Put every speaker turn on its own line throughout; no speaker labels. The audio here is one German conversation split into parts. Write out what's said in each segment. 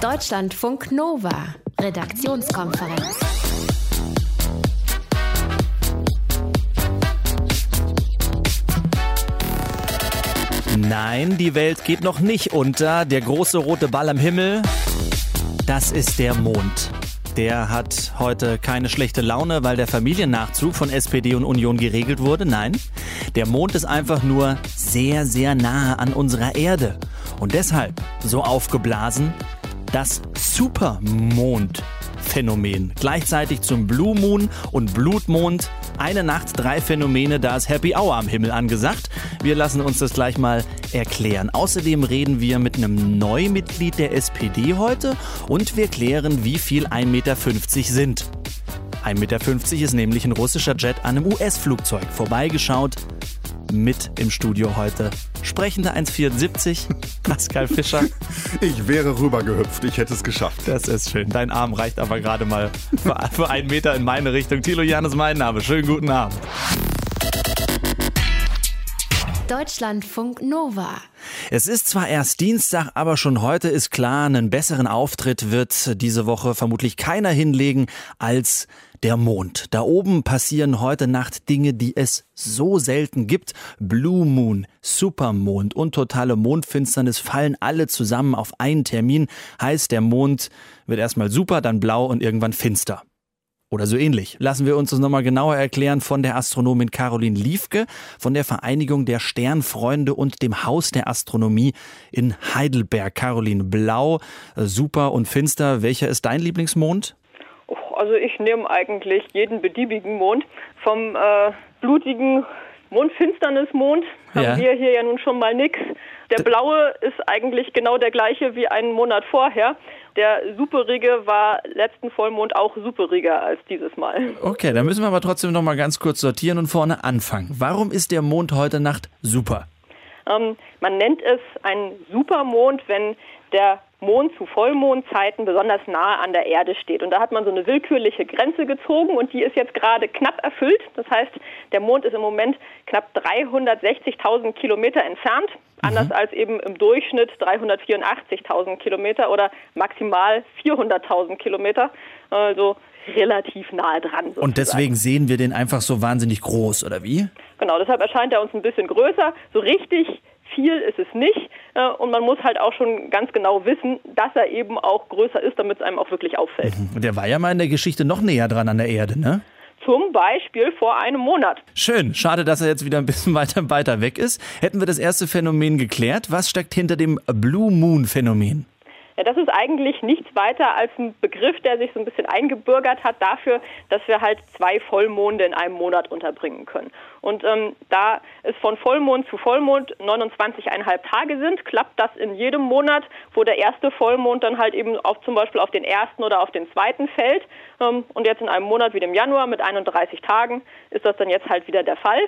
Deutschlandfunk Nova, Redaktionskonferenz.
Nein, die Welt geht noch nicht unter. Der große rote Ball am Himmel, das ist der Mond. Der hat heute keine schlechte Laune, weil der Familiennachzug von SPD und Union geregelt wurde. Nein, der Mond ist einfach nur sehr, sehr nahe an unserer Erde. Und deshalb so aufgeblasen das Supermond-Phänomen. Gleichzeitig zum Blue Moon und Blutmond. Eine Nacht, drei Phänomene, da ist Happy Hour am Himmel angesagt. Wir lassen uns das gleich mal erklären. Außerdem reden wir mit einem Neumitglied der SPD heute und wir klären, wie viel 1,50 Meter sind. 1,50 Meter ist nämlich ein russischer Jet an einem US-Flugzeug vorbeigeschaut mit im Studio heute. Sprechende 1,74, Pascal Fischer.
Ich wäre rübergehüpft, ich hätte es geschafft.
Das ist schön. Dein Arm reicht aber gerade mal für, für einen Meter in meine Richtung. Thilo Jan ist mein Name. Schönen guten Abend.
Deutschlandfunk Nova.
Es ist zwar erst Dienstag, aber schon heute ist klar, einen besseren Auftritt wird diese Woche vermutlich keiner hinlegen als der Mond. Da oben passieren heute Nacht Dinge, die es so selten gibt. Blue Moon, Supermond und totale Mondfinsternis fallen alle zusammen auf einen Termin. Heißt, der Mond wird erstmal super, dann blau und irgendwann finster. Oder so ähnlich. Lassen wir uns das nochmal genauer erklären von der Astronomin Caroline Liefke von der Vereinigung der Sternfreunde und dem Haus der Astronomie in Heidelberg. Caroline, blau, äh, super und finster. Welcher ist dein Lieblingsmond?
Also ich nehme eigentlich jeden beliebigen Mond. Vom äh, blutigen Mondfinsternismond haben ja. wir hier ja nun schon mal nichts. Der blaue ist eigentlich genau der gleiche wie einen Monat vorher. Der superige war letzten Vollmond auch superiger als dieses Mal.
Okay, dann müssen wir aber trotzdem noch mal ganz kurz sortieren und vorne anfangen. Warum ist der Mond heute Nacht super?
Ähm, man nennt es einen Supermond, wenn der Mond zu Vollmondzeiten besonders nahe an der Erde steht. Und da hat man so eine willkürliche Grenze gezogen und die ist jetzt gerade knapp erfüllt. Das heißt, der Mond ist im Moment knapp 360.000 Kilometer entfernt, mhm. anders als eben im Durchschnitt 384.000 Kilometer oder maximal 400.000 Kilometer. Also relativ nahe dran. Sozusagen.
Und deswegen sehen wir den einfach so wahnsinnig groß, oder wie?
Genau, deshalb erscheint er uns ein bisschen größer. So richtig viel ist es nicht. Äh, und man muss halt auch schon ganz genau wissen, dass er eben auch größer ist, damit es einem auch wirklich auffällt.
Mhm. Der war ja mal in der Geschichte noch näher dran an der Erde, ne?
Zum Beispiel vor einem Monat.
Schön. Schade, dass er jetzt wieder ein bisschen weiter, weiter weg ist. Hätten wir das erste Phänomen geklärt. Was steckt hinter dem Blue Moon Phänomen?
Ja, das ist eigentlich nichts weiter als ein Begriff, der sich so ein bisschen eingebürgert hat dafür, dass wir halt zwei Vollmonde in einem Monat unterbringen können. Und ähm, da es von Vollmond zu Vollmond 29,5 Tage sind, klappt das in jedem Monat, wo der erste Vollmond dann halt eben auf zum Beispiel auf den ersten oder auf den zweiten fällt. Ähm, und jetzt in einem Monat wie dem Januar mit 31 Tagen ist das dann jetzt halt wieder der Fall.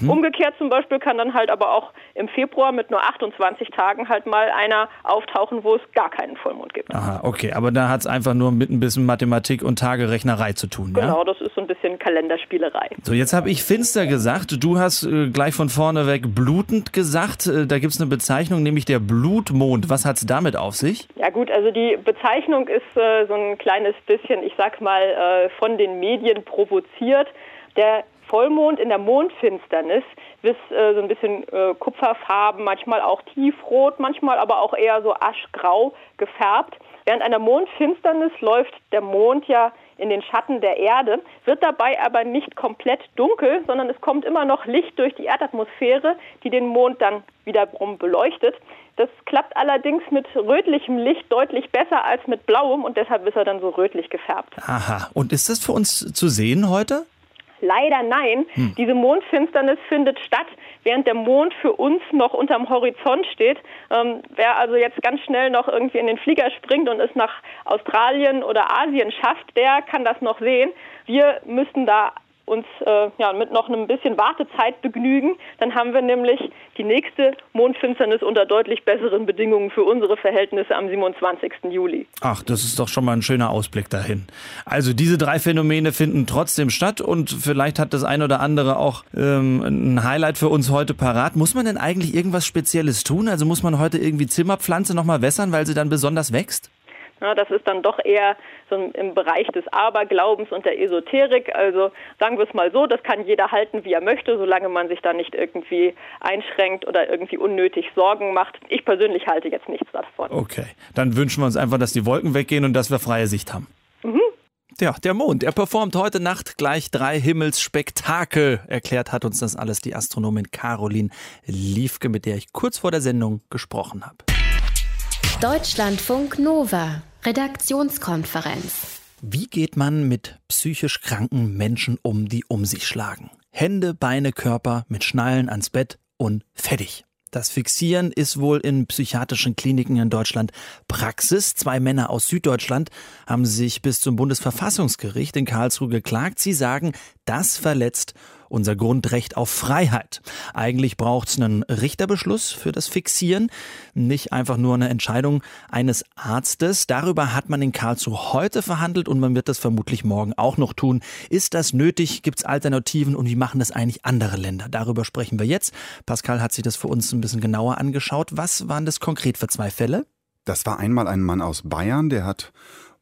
Mhm. Umgekehrt zum Beispiel kann dann halt aber auch im Februar mit nur 28 Tagen halt mal einer auftauchen, wo es gar keinen Vollmond gibt.
Aha, okay, aber da hat es einfach nur mit ein bisschen Mathematik und Tagerechnerei zu tun,
ja? Genau, das ist so ein bisschen Kalenderspielerei.
So, jetzt habe ich finster gesagt, du hast äh, gleich von vorne weg blutend gesagt, äh, da gibt es eine Bezeichnung, nämlich der Blutmond. Was hat es damit auf sich?
Ja gut, also die Bezeichnung ist äh, so ein kleines bisschen, ich sag mal, äh, von den Medien provoziert. Der Vollmond in der Mondfinsternis ist äh, so ein bisschen äh, kupferfarben, manchmal auch tiefrot, manchmal aber auch eher so aschgrau gefärbt. Während einer Mondfinsternis läuft der Mond ja in den Schatten der Erde, wird dabei aber nicht komplett dunkel, sondern es kommt immer noch Licht durch die Erdatmosphäre, die den Mond dann wiederum beleuchtet. Das klappt allerdings mit rötlichem Licht deutlich besser als mit blauem und deshalb ist er dann so rötlich gefärbt.
Aha, und ist das für uns zu sehen heute?
Leider nein. Hm. Diese Mondfinsternis findet statt, während der Mond für uns noch unterm Horizont steht. Ähm, wer also jetzt ganz schnell noch irgendwie in den Flieger springt und es nach Australien oder Asien schafft, der kann das noch sehen. Wir müssten da uns äh, ja, mit noch einem bisschen Wartezeit begnügen. Dann haben wir nämlich die nächste Mondfinsternis unter deutlich besseren Bedingungen für unsere Verhältnisse am 27. Juli.
Ach, das ist doch schon mal ein schöner Ausblick dahin. Also diese drei Phänomene finden trotzdem statt und vielleicht hat das ein oder andere auch ähm, ein Highlight für uns heute parat. Muss man denn eigentlich irgendwas Spezielles tun? Also muss man heute irgendwie Zimmerpflanze nochmal wässern, weil sie dann besonders wächst?
Ja, das ist dann doch eher so im Bereich des Aberglaubens und der Esoterik. Also sagen wir es mal so, das kann jeder halten, wie er möchte, solange man sich da nicht irgendwie einschränkt oder irgendwie unnötig Sorgen macht. Ich persönlich halte jetzt nichts davon.
Okay, dann wünschen wir uns einfach, dass die Wolken weggehen und dass wir freie Sicht haben. Mhm. Ja, der Mond, er performt heute Nacht gleich drei Himmelsspektakel. Erklärt hat uns das alles die Astronomin Caroline Liefke, mit der ich kurz vor der Sendung gesprochen habe.
Deutschlandfunk Nova, Redaktionskonferenz.
Wie geht man mit psychisch kranken Menschen um, die um sich schlagen? Hände, Beine, Körper mit Schnallen ans Bett und fertig. Das Fixieren ist wohl in psychiatrischen Kliniken in Deutschland Praxis. Zwei Männer aus Süddeutschland haben sich bis zum Bundesverfassungsgericht in Karlsruhe geklagt. Sie sagen, das verletzt unser Grundrecht auf Freiheit. Eigentlich braucht es einen Richterbeschluss für das Fixieren, nicht einfach nur eine Entscheidung eines Arztes. Darüber hat man in Karlsruhe heute verhandelt und man wird das vermutlich morgen auch noch tun. Ist das nötig? Gibt es Alternativen und wie machen das eigentlich andere Länder? Darüber sprechen wir jetzt. Pascal hat sich das für uns ein bisschen genauer angeschaut. Was waren das konkret für zwei Fälle?
Das war einmal ein Mann aus Bayern, der hat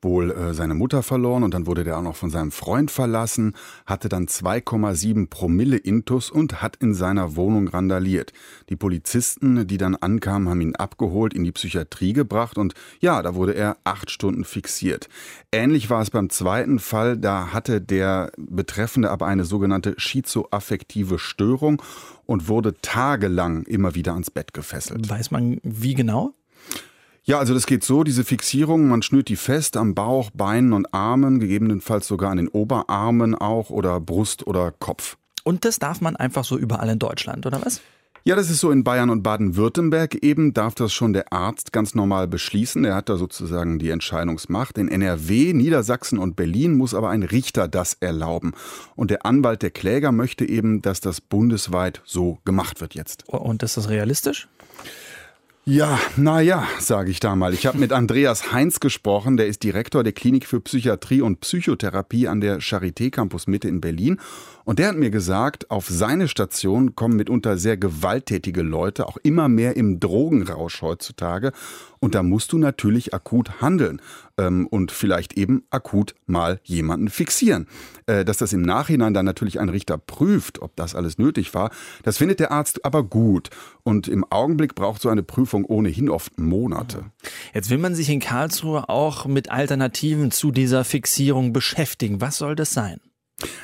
wohl äh, seine Mutter verloren und dann wurde der auch noch von seinem Freund verlassen, hatte dann 2,7 Promille Intus und hat in seiner Wohnung randaliert. Die Polizisten, die dann ankamen, haben ihn abgeholt, in die Psychiatrie gebracht und ja, da wurde er acht Stunden fixiert. Ähnlich war es beim zweiten Fall, da hatte der Betreffende aber eine sogenannte schizoaffektive Störung und wurde tagelang immer wieder ans Bett gefesselt.
Weiß man wie genau?
Ja, also das geht so, diese Fixierung, man schnürt die fest am Bauch, Beinen und Armen, gegebenenfalls sogar an den Oberarmen auch oder Brust oder Kopf.
Und das darf man einfach so überall in Deutschland, oder was?
Ja, das ist so in Bayern und Baden-Württemberg eben, darf das schon der Arzt ganz normal beschließen. Er hat da sozusagen die Entscheidungsmacht. In NRW, Niedersachsen und Berlin muss aber ein Richter das erlauben. Und der Anwalt der Kläger möchte eben, dass das bundesweit so gemacht wird jetzt.
Und ist das realistisch?
Ja, naja, sage ich da mal. Ich habe mit Andreas Heinz gesprochen, der ist Direktor der Klinik für Psychiatrie und Psychotherapie an der Charité Campus Mitte in Berlin. Und der hat mir gesagt, auf seine Station kommen mitunter sehr gewalttätige Leute, auch immer mehr im Drogenrausch heutzutage. Und da musst du natürlich akut handeln ähm, und vielleicht eben akut mal jemanden fixieren. Äh, dass das im Nachhinein dann natürlich ein Richter prüft, ob das alles nötig war, das findet der Arzt aber gut. Und im Augenblick braucht so eine Prüfung ohnehin oft Monate.
Jetzt will man sich in Karlsruhe auch mit Alternativen zu dieser Fixierung beschäftigen. Was soll das sein?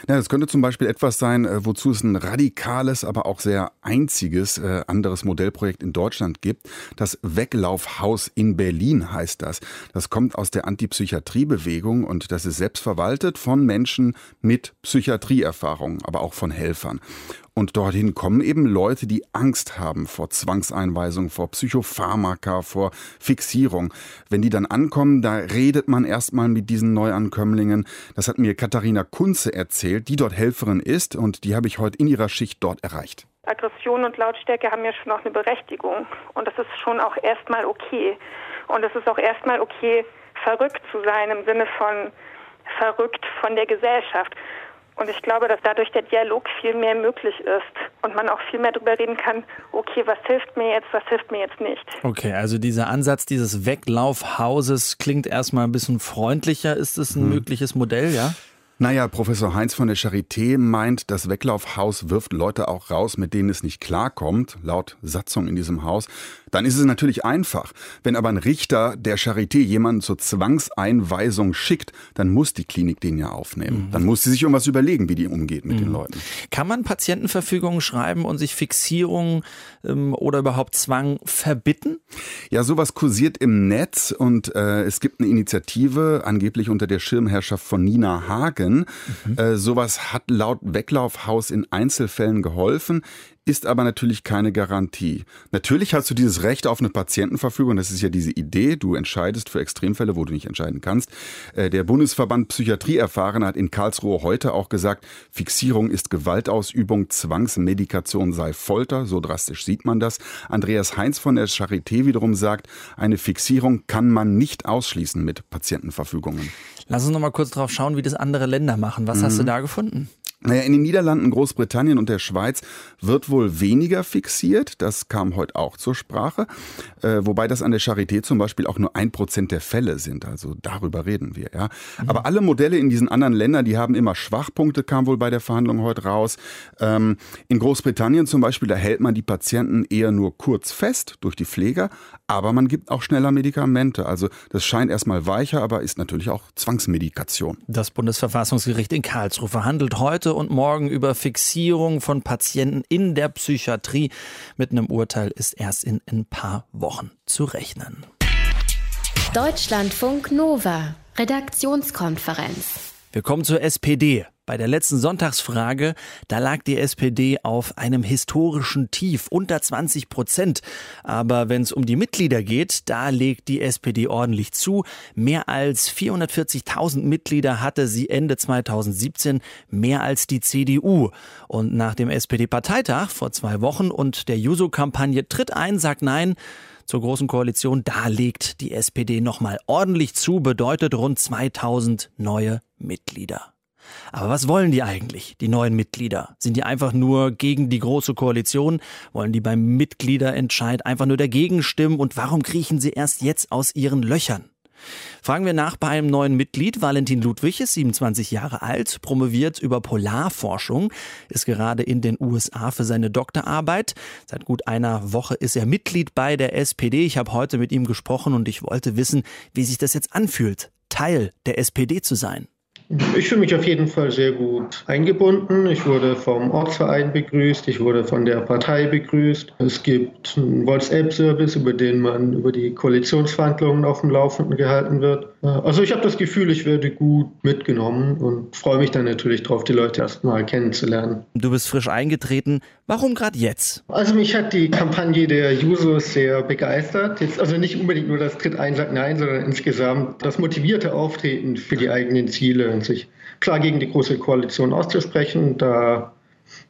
Ja, das könnte zum Beispiel etwas sein, äh, wozu es ein radikales, aber auch sehr einziges äh, anderes Modellprojekt in Deutschland gibt. Das Weglaufhaus in Berlin heißt das. Das kommt aus der Antipsychiatriebewegung und das ist selbstverwaltet von Menschen mit Psychiatrieerfahrung, aber auch von Helfern. Und dorthin kommen eben Leute, die Angst haben vor Zwangseinweisung, vor Psychopharmaka, vor Fixierung. Wenn die dann ankommen, da redet man erstmal mit diesen Neuankömmlingen. Das hat mir Katharina Kunze erzählt, die dort Helferin ist und die habe ich heute in ihrer Schicht dort erreicht.
Aggression und Lautstärke haben ja schon auch eine Berechtigung. Und das ist schon auch erstmal okay. Und es ist auch erstmal okay, verrückt zu sein im Sinne von verrückt von der Gesellschaft. Und ich glaube, dass dadurch der Dialog viel mehr möglich ist und man auch viel mehr darüber reden kann, okay, was hilft mir jetzt, was hilft mir jetzt nicht.
Okay, also dieser Ansatz dieses Weglaufhauses klingt erstmal ein bisschen freundlicher. Ist es ein hm. mögliches Modell, ja?
Naja, Professor Heinz von der Charité meint, das Weglaufhaus wirft Leute auch raus, mit denen es nicht klarkommt, laut Satzung in diesem Haus. Dann ist es natürlich einfach. Wenn aber ein Richter der Charité jemanden zur Zwangseinweisung schickt, dann muss die Klinik den ja aufnehmen. Mhm. Dann muss sie sich um was überlegen, wie die umgeht mit mhm. den Leuten.
Kann man Patientenverfügungen schreiben und sich Fixierung ähm, oder überhaupt Zwang verbitten?
Ja, sowas kursiert im Netz und äh, es gibt eine Initiative, angeblich unter der Schirmherrschaft von Nina Hagen. Mhm. Äh, sowas hat laut Weglaufhaus in Einzelfällen geholfen ist aber natürlich keine Garantie. Natürlich hast du dieses Recht auf eine Patientenverfügung, das ist ja diese Idee, du entscheidest für Extremfälle, wo du nicht entscheiden kannst. Äh, der Bundesverband Psychiatrieerfahrene hat in Karlsruhe heute auch gesagt, Fixierung ist Gewaltausübung, Zwangsmedikation sei Folter, so drastisch sieht man das. Andreas Heinz von der Charité wiederum sagt, eine Fixierung kann man nicht ausschließen mit Patientenverfügungen.
Lass uns noch mal kurz drauf schauen, wie das andere Länder machen. Was mhm. hast du mhm. da gefunden?
Naja, in den Niederlanden, Großbritannien und der Schweiz wird wohl weniger fixiert. Das kam heute auch zur Sprache. Äh, wobei das an der Charité zum Beispiel auch nur ein Prozent der Fälle sind. Also darüber reden wir, ja. Mhm. Aber alle Modelle in diesen anderen Ländern, die haben immer Schwachpunkte, kam wohl bei der Verhandlung heute raus. Ähm, in Großbritannien zum Beispiel, da hält man die Patienten eher nur kurz fest durch die Pfleger, aber man gibt auch schneller Medikamente. Also das scheint erstmal weicher, aber ist natürlich auch Zwangsmedikation.
Das Bundesverfassungsgericht in Karlsruhe verhandelt heute und morgen über Fixierung von Patienten in der Psychiatrie. Mit einem Urteil ist erst in ein paar Wochen zu rechnen.
Deutschlandfunk Nova, Redaktionskonferenz.
Wir kommen zur SPD. Bei der letzten Sonntagsfrage, da lag die SPD auf einem historischen Tief, unter 20 Prozent. Aber wenn es um die Mitglieder geht, da legt die SPD ordentlich zu. Mehr als 440.000 Mitglieder hatte sie Ende 2017, mehr als die CDU. Und nach dem SPD-Parteitag vor zwei Wochen und der Juso-Kampagne Tritt ein, sagt Nein, zur Großen Koalition, da legt die SPD nochmal ordentlich zu, bedeutet rund 2000 neue Mitglieder. Aber was wollen die eigentlich, die neuen Mitglieder? Sind die einfach nur gegen die große Koalition? Wollen die beim Mitgliederentscheid einfach nur dagegen stimmen? Und warum kriechen sie erst jetzt aus ihren Löchern? Fragen wir nach bei einem neuen Mitglied. Valentin Ludwig ist 27 Jahre alt, promoviert über Polarforschung, ist gerade in den USA für seine Doktorarbeit. Seit gut einer Woche ist er Mitglied bei der SPD. Ich habe heute mit ihm gesprochen und ich wollte wissen, wie sich das jetzt anfühlt, Teil der SPD zu sein.
Ich fühle mich auf jeden Fall sehr gut eingebunden. Ich wurde vom Ortsverein begrüßt, ich wurde von der Partei begrüßt. Es gibt einen WhatsApp-Service, über den man über die Koalitionsverhandlungen auf dem Laufenden gehalten wird. Also ich habe das Gefühl, ich werde gut mitgenommen und freue mich dann natürlich darauf, die Leute erstmal kennenzulernen.
Du bist frisch eingetreten. Warum gerade jetzt?
Also mich hat die Kampagne der Jusos sehr begeistert. Jetzt also nicht unbedingt nur das Tritt ein, sagt nein, sondern insgesamt das motivierte Auftreten für die eigenen Ziele und sich klar gegen die große Koalition auszusprechen. Da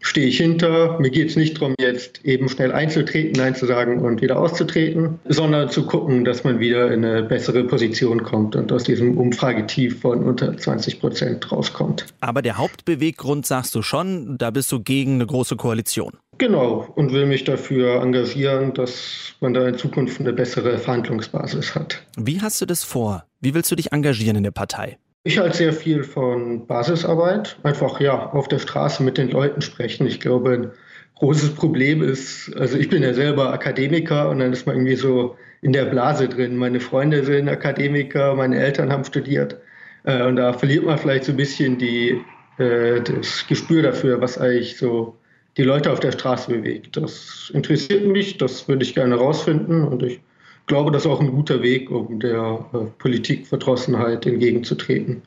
stehe ich hinter. Mir geht es nicht darum, jetzt eben schnell einzutreten, Nein zu sagen und wieder auszutreten, sondern zu gucken, dass man wieder in eine bessere Position kommt und aus diesem Umfragetief von unter 20 Prozent rauskommt.
Aber der Hauptbeweggrund, sagst du schon, da bist du gegen eine große Koalition.
Genau, und will mich dafür engagieren, dass man da in Zukunft eine bessere Verhandlungsbasis hat.
Wie hast du das vor? Wie willst du dich engagieren in der Partei?
Ich halte sehr viel von Basisarbeit. Einfach ja, auf der Straße mit den Leuten sprechen. Ich glaube, ein großes Problem ist, also ich bin ja selber Akademiker und dann ist man irgendwie so in der Blase drin. Meine Freunde sind Akademiker, meine Eltern haben studiert. Äh, und da verliert man vielleicht so ein bisschen die, äh, das Gespür dafür, was eigentlich so die Leute auf der Straße bewegt. Das interessiert mich, das würde ich gerne rausfinden und ich glaube, das ist auch ein guter Weg, um der äh, Politikverdrossenheit entgegenzutreten.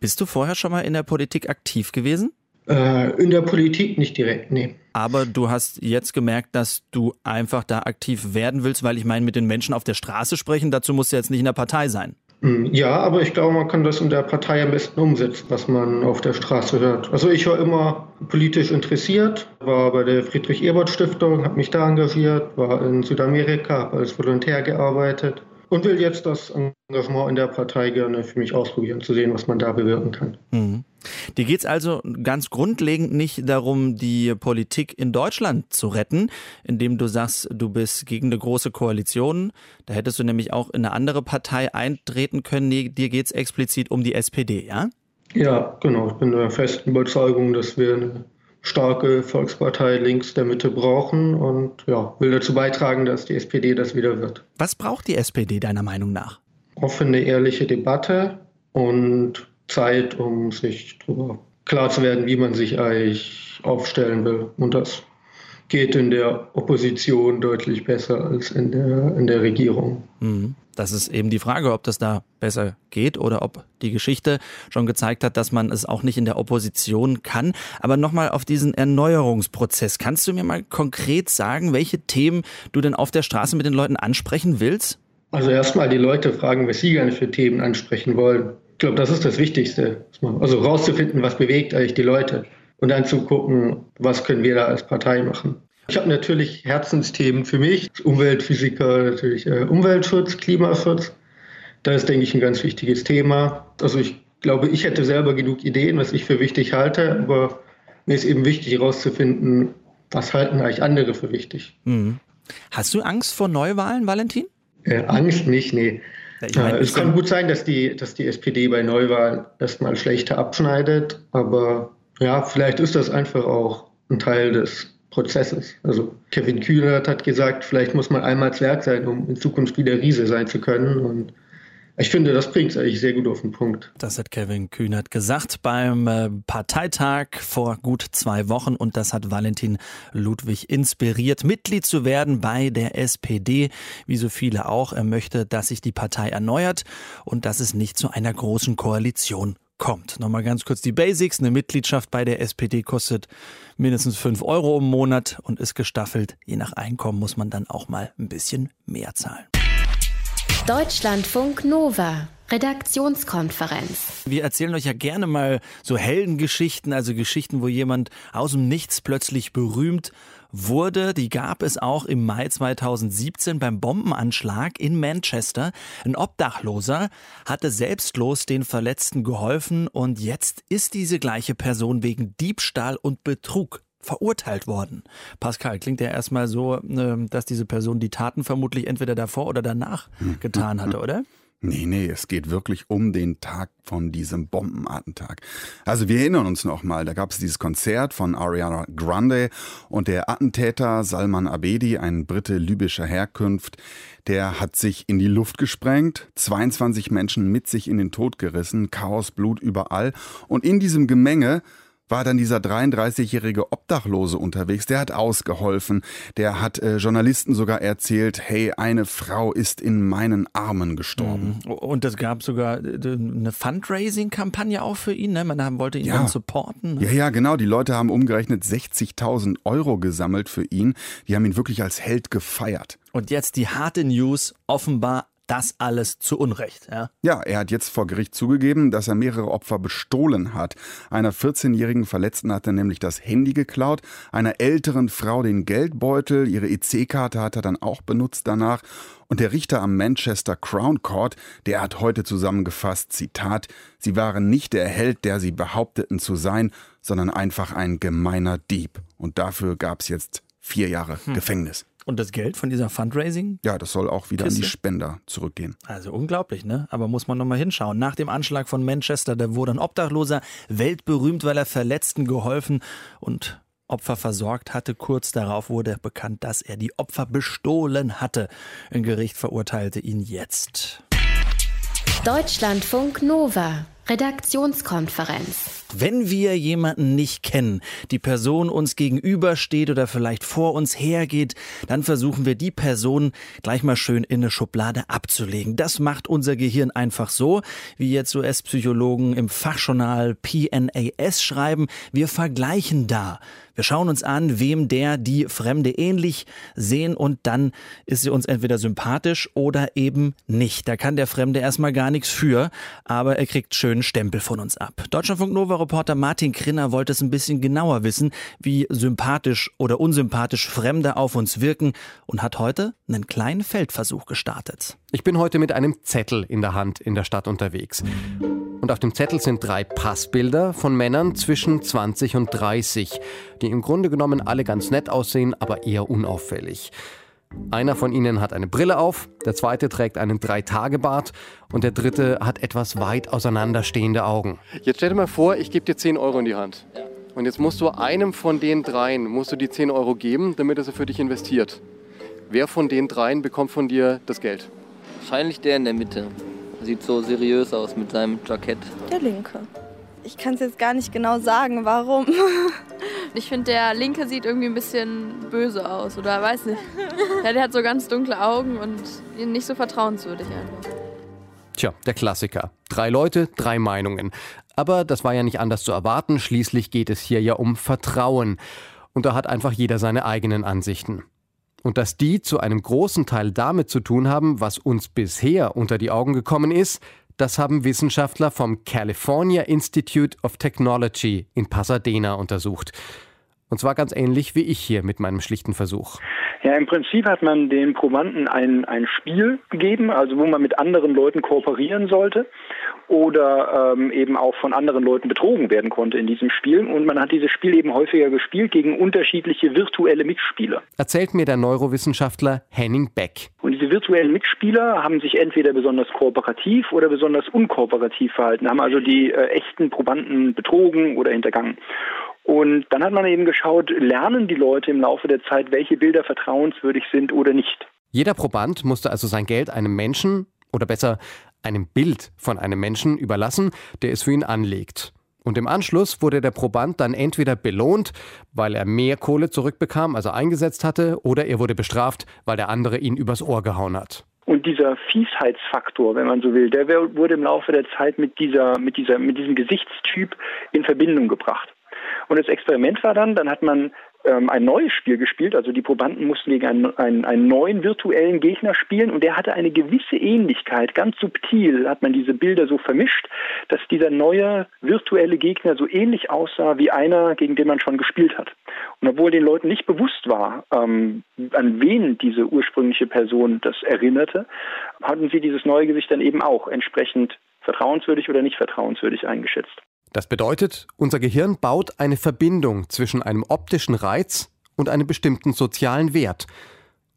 Bist du vorher schon mal in der Politik aktiv gewesen?
Äh, in der Politik nicht direkt, nee.
Aber du hast jetzt gemerkt, dass du einfach da aktiv werden willst, weil ich meine, mit den Menschen auf der Straße sprechen, dazu musst du jetzt nicht in der Partei sein.
Hm, ja, aber ich glaube, man kann das in der Partei am besten umsetzen, was man auf der Straße hört. Also ich war immer politisch interessiert, war bei der Friedrich-Ebert-Stiftung, habe mich da engagiert, war in Südamerika, habe als Volontär gearbeitet und will jetzt das Engagement in der Partei gerne für mich ausprobieren, zu sehen, was man da bewirken kann.
Mhm. Dir geht es also ganz grundlegend nicht darum, die Politik in Deutschland zu retten, indem du sagst, du bist gegen eine große Koalition. Da hättest du nämlich auch in eine andere Partei eintreten können. Nee, dir geht es explizit um die SPD, ja?
Ja, genau. Ich bin der festen Überzeugung, dass wir eine starke Volkspartei links der Mitte brauchen und ja, will dazu beitragen, dass die SPD das wieder wird.
Was braucht die SPD deiner Meinung nach?
Offene, ehrliche Debatte und Zeit, um sich darüber klar zu werden, wie man sich eigentlich aufstellen will. Und das geht in der Opposition deutlich besser als in der, in der Regierung.
Mhm. Das ist eben die Frage, ob das da besser geht oder ob die Geschichte schon gezeigt hat, dass man es auch nicht in der Opposition kann. Aber nochmal auf diesen Erneuerungsprozess. Kannst du mir mal konkret sagen, welche Themen du denn auf der Straße mit den Leuten ansprechen willst?
Also erstmal die Leute fragen, was sie gerne für Themen ansprechen wollen. Ich glaube, das ist das Wichtigste. Also rauszufinden, was bewegt eigentlich die Leute. Und dann zu gucken, was können wir da als Partei machen. Ich habe natürlich Herzensthemen für mich. Umweltphysiker, natürlich äh, Umweltschutz, Klimaschutz. Das ist, denke ich, ein ganz wichtiges Thema. Also ich glaube, ich hätte selber genug Ideen, was ich für wichtig halte, aber mir ist eben wichtig herauszufinden, was halten eigentlich andere für wichtig.
Mhm. Hast du Angst vor Neuwahlen, Valentin?
Äh, Angst nicht, nee. Ja, äh, es kann gut sein, dass die, dass die SPD bei Neuwahlen erstmal schlechter abschneidet, aber ja, vielleicht ist das einfach auch ein Teil des Prozesses. Also Kevin Kühnert hat gesagt, vielleicht muss man einmal Zwerg sein, um in Zukunft wieder Riese sein zu können. Und ich finde, das bringt es eigentlich sehr gut auf den Punkt.
Das hat Kevin Kühnert gesagt beim äh, Parteitag vor gut zwei Wochen und das hat Valentin Ludwig inspiriert, Mitglied zu werden bei der SPD, wie so viele auch. Er möchte, dass sich die Partei erneuert und dass es nicht zu einer großen Koalition kommt. Nochmal ganz kurz die Basics. Eine Mitgliedschaft bei der SPD kostet mindestens 5 Euro im Monat und ist gestaffelt. Je nach Einkommen muss man dann auch mal ein bisschen mehr zahlen.
Deutschlandfunk Nova. Redaktionskonferenz.
Wir erzählen euch ja gerne mal so Heldengeschichten, also Geschichten, wo jemand aus dem Nichts plötzlich berühmt wurde. Die gab es auch im Mai 2017 beim Bombenanschlag in Manchester. Ein Obdachloser hatte selbstlos den Verletzten geholfen und jetzt ist diese gleiche Person wegen Diebstahl und Betrug verurteilt worden. Pascal, klingt ja erstmal so, ähm, dass diese Person die Taten vermutlich entweder davor oder danach hm. getan hatte, oder?
Nee, nee, es geht wirklich um den Tag von diesem Bombenattentat. Also wir erinnern uns noch mal, da gab es dieses Konzert von Ariana Grande und der Attentäter Salman Abedi, ein Brite libyscher Herkunft, der hat sich in die Luft gesprengt, 22 Menschen mit sich in den Tod gerissen, Chaos, Blut überall und in diesem Gemenge war dann dieser 33-jährige Obdachlose unterwegs, der hat ausgeholfen, der hat äh, Journalisten sogar erzählt, hey, eine Frau ist in meinen Armen gestorben.
Mhm. Und es gab sogar äh, eine Fundraising-Kampagne auch für ihn, ne? man wollte ihn ja. dann supporten.
Ne? Ja, ja, genau, die Leute haben umgerechnet 60.000 Euro gesammelt für ihn, die haben ihn wirklich als Held gefeiert.
Und jetzt die harte News, offenbar das alles zu Unrecht. Ja?
ja, er hat jetzt vor Gericht zugegeben, dass er mehrere Opfer bestohlen hat. Einer 14-jährigen Verletzten hat er nämlich das Handy geklaut, einer älteren Frau den Geldbeutel, ihre EC-Karte hat er dann auch benutzt danach. Und der Richter am Manchester Crown Court, der hat heute zusammengefasst, Zitat, sie waren nicht der Held, der sie behaupteten zu sein, sondern einfach ein gemeiner Dieb. Und dafür gab es jetzt vier Jahre hm. Gefängnis.
Und das Geld von dieser Fundraising?
Ja, das soll auch wieder Kiste. an die Spender zurückgehen.
Also unglaublich, ne? Aber muss man nochmal hinschauen. Nach dem Anschlag von Manchester, da wurde ein Obdachloser weltberühmt, weil er Verletzten geholfen und Opfer versorgt hatte. Kurz darauf wurde bekannt, dass er die Opfer bestohlen hatte. Ein Gericht verurteilte ihn jetzt.
Deutschlandfunk Nova. Redaktionskonferenz.
Wenn wir jemanden nicht kennen, die Person uns gegenübersteht oder vielleicht vor uns hergeht, dann versuchen wir die Person gleich mal schön in eine Schublade abzulegen. Das macht unser Gehirn einfach so, wie jetzt US-Psychologen im Fachjournal PNAS schreiben. Wir vergleichen da. Wir schauen uns an, wem der die Fremde ähnlich sehen und dann ist sie uns entweder sympathisch oder eben nicht. Da kann der Fremde erstmal gar nichts für, aber er kriegt schönen Stempel von uns ab. Deutschlandfunk Nova Reporter Martin Krinner wollte es ein bisschen genauer wissen, wie sympathisch oder unsympathisch Fremde auf uns wirken und hat heute einen kleinen Feldversuch gestartet.
Ich bin heute mit einem Zettel in der Hand in der Stadt unterwegs. Und auf dem Zettel sind drei Passbilder von Männern zwischen 20 und 30, die im Grunde genommen alle ganz nett aussehen, aber eher unauffällig. Einer von ihnen hat eine Brille auf, der zweite trägt einen Drei-Tage-Bart und der dritte hat etwas weit auseinanderstehende Augen. Jetzt stell dir mal vor, ich gebe dir 10 Euro in die Hand. Und jetzt musst du einem von den dreien musst du die 10 Euro geben, damit er sie für dich investiert. Wer von den dreien bekommt von dir das Geld?
Wahrscheinlich der in der Mitte. Sieht so seriös aus mit seinem Jackett.
Der Linke. Ich kann es jetzt gar nicht genau sagen, warum.
Ich finde, der Linke sieht irgendwie ein bisschen böse aus oder weiß nicht. Ja, der hat so ganz dunkle Augen und nicht so vertrauenswürdig einfach.
Tja, der Klassiker. Drei Leute, drei Meinungen. Aber das war ja nicht anders zu erwarten. Schließlich geht es hier ja um Vertrauen. Und da hat einfach jeder seine eigenen Ansichten. Und dass die zu einem großen Teil damit zu tun haben, was uns bisher unter die Augen gekommen ist, das haben Wissenschaftler vom California Institute of Technology in Pasadena untersucht. Und zwar ganz ähnlich wie ich hier mit meinem schlichten Versuch.
Ja, im Prinzip hat man den Probanden ein, ein Spiel gegeben, also wo man mit anderen Leuten kooperieren sollte oder ähm, eben auch von anderen Leuten betrogen werden konnte in diesem Spiel. Und man hat dieses Spiel eben häufiger gespielt gegen unterschiedliche virtuelle Mitspieler.
Erzählt mir der Neurowissenschaftler Henning Beck.
Und diese virtuellen Mitspieler haben sich entweder besonders kooperativ oder besonders unkooperativ verhalten, haben also die äh, echten Probanden betrogen oder hintergangen. Und dann hat man eben geschaut, lernen die Leute im Laufe der Zeit, welche Bilder vertrauenswürdig sind oder nicht.
Jeder Proband musste also sein Geld einem Menschen oder besser einem Bild von einem Menschen überlassen, der es für ihn anlegt. Und im Anschluss wurde der Proband dann entweder belohnt, weil er mehr Kohle zurückbekam, als er eingesetzt hatte, oder er wurde bestraft, weil der andere ihn übers Ohr gehauen hat.
Und dieser Fiesheitsfaktor, wenn man so will, der wurde im Laufe der Zeit mit dieser, mit dieser, mit diesem Gesichtstyp in Verbindung gebracht. Und das Experiment war dann, dann hat man ähm, ein neues Spiel gespielt, also die Probanden mussten gegen einen, einen, einen neuen virtuellen Gegner spielen und der hatte eine gewisse Ähnlichkeit, ganz subtil hat man diese Bilder so vermischt, dass dieser neue virtuelle Gegner so ähnlich aussah wie einer, gegen den man schon gespielt hat. Und obwohl den Leuten nicht bewusst war, ähm, an wen diese ursprüngliche Person das erinnerte, hatten sie dieses neue Gesicht dann eben auch entsprechend vertrauenswürdig oder nicht vertrauenswürdig eingeschätzt.
Das bedeutet, unser Gehirn baut eine Verbindung zwischen einem optischen Reiz und einem bestimmten sozialen Wert.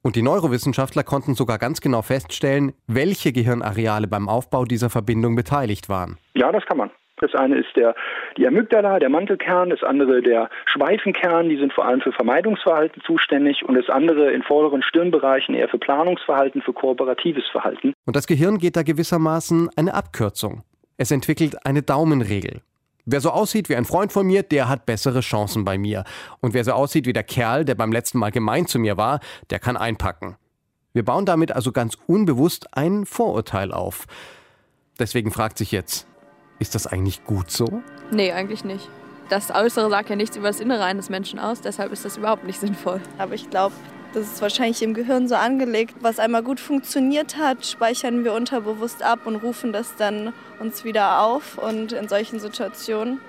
Und die Neurowissenschaftler konnten sogar ganz genau feststellen, welche Gehirnareale beim Aufbau dieser Verbindung beteiligt waren.
Ja, das kann man. Das eine ist der, die Amygdala, der Mantelkern, das andere der Schweifenkern, die sind vor allem für Vermeidungsverhalten zuständig und das andere in vorderen Stirnbereichen eher für Planungsverhalten, für kooperatives Verhalten.
Und das Gehirn geht da gewissermaßen eine Abkürzung. Es entwickelt eine Daumenregel. Wer so aussieht wie ein Freund von mir, der hat bessere Chancen bei mir. Und wer so aussieht wie der Kerl, der beim letzten Mal gemein zu mir war, der kann einpacken. Wir bauen damit also ganz unbewusst ein Vorurteil auf. Deswegen fragt sich jetzt, ist das eigentlich gut so?
Nee, eigentlich nicht. Das Äußere sagt ja nichts über das Innere eines Menschen aus, deshalb ist das überhaupt nicht sinnvoll.
Aber ich glaube, das ist wahrscheinlich im Gehirn so angelegt. Was einmal gut funktioniert hat, speichern wir unterbewusst ab und rufen das dann uns wieder auf. Und in solchen Situationen,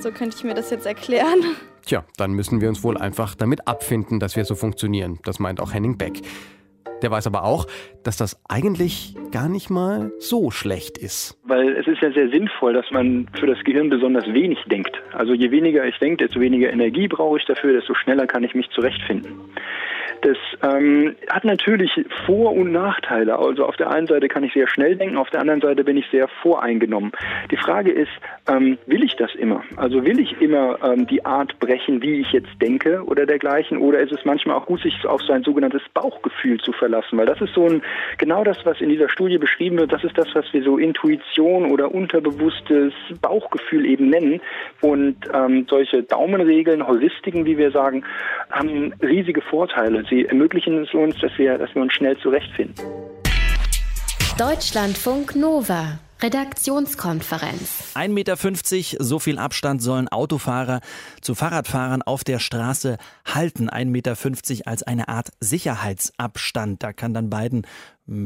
so könnte ich mir das jetzt erklären.
Tja, dann müssen wir uns wohl einfach damit abfinden, dass wir so funktionieren. Das meint auch Henning Beck. Der weiß aber auch, dass das eigentlich gar nicht mal so schlecht ist.
Weil es ist ja sehr sinnvoll, dass man für das Gehirn besonders wenig denkt. Also je weniger ich denke, desto weniger Energie brauche ich dafür, desto schneller kann ich mich zurechtfinden. Das ähm, hat natürlich Vor- und Nachteile. Also auf der einen Seite kann ich sehr schnell denken, auf der anderen Seite bin ich sehr voreingenommen. Die Frage ist, ähm, will ich das immer? Also will ich immer ähm, die Art brechen, wie ich jetzt denke oder dergleichen? Oder ist es manchmal auch gut, sich auf sein sogenanntes Bauchgefühl zu verlassen? Weil das ist so ein, genau das, was in dieser Studie beschrieben wird, das ist das, was wir so Intuition oder unterbewusstes Bauchgefühl eben nennen. Und ähm, solche Daumenregeln, Heuristiken, wie wir sagen, haben riesige Vorteile. Sie ermöglichen es uns, dass wir, dass wir uns schnell zurechtfinden.
Deutschlandfunk Nova. Redaktionskonferenz.
1,50 Meter, so viel Abstand sollen Autofahrer zu Fahrradfahrern auf der Straße halten. 1,50 Meter als eine Art Sicherheitsabstand. Da kann dann beiden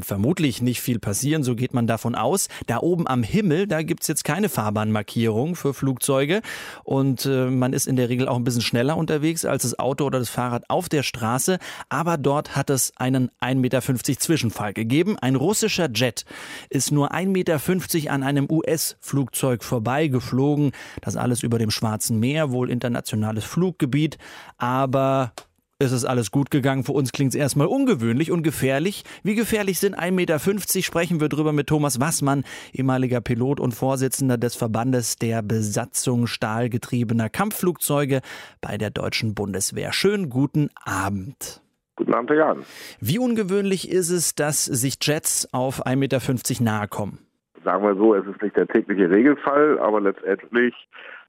vermutlich nicht viel passieren, so geht man davon aus. Da oben am Himmel, da gibt's jetzt keine Fahrbahnmarkierung für Flugzeuge und äh, man ist in der Regel auch ein bisschen schneller unterwegs als das Auto oder das Fahrrad auf der Straße, aber dort hat es einen 1,50 Meter Zwischenfall gegeben. Ein russischer Jet ist nur 1,50 Meter an einem US-Flugzeug vorbeigeflogen. Das alles über dem Schwarzen Meer, wohl internationales Fluggebiet, aber es ist alles gut gegangen. Für uns klingt es erstmal ungewöhnlich und gefährlich. Wie gefährlich sind 1,50 Meter? Sprechen wir drüber mit Thomas Wassmann, ehemaliger Pilot und Vorsitzender des Verbandes der Besatzung stahlgetriebener Kampfflugzeuge bei der deutschen Bundeswehr. Schönen guten Abend.
Guten Abend, Herr Jan.
Wie ungewöhnlich ist es, dass sich Jets auf 1,50 Meter nahe kommen?
Sagen wir so, es ist nicht der tägliche Regelfall, aber letztendlich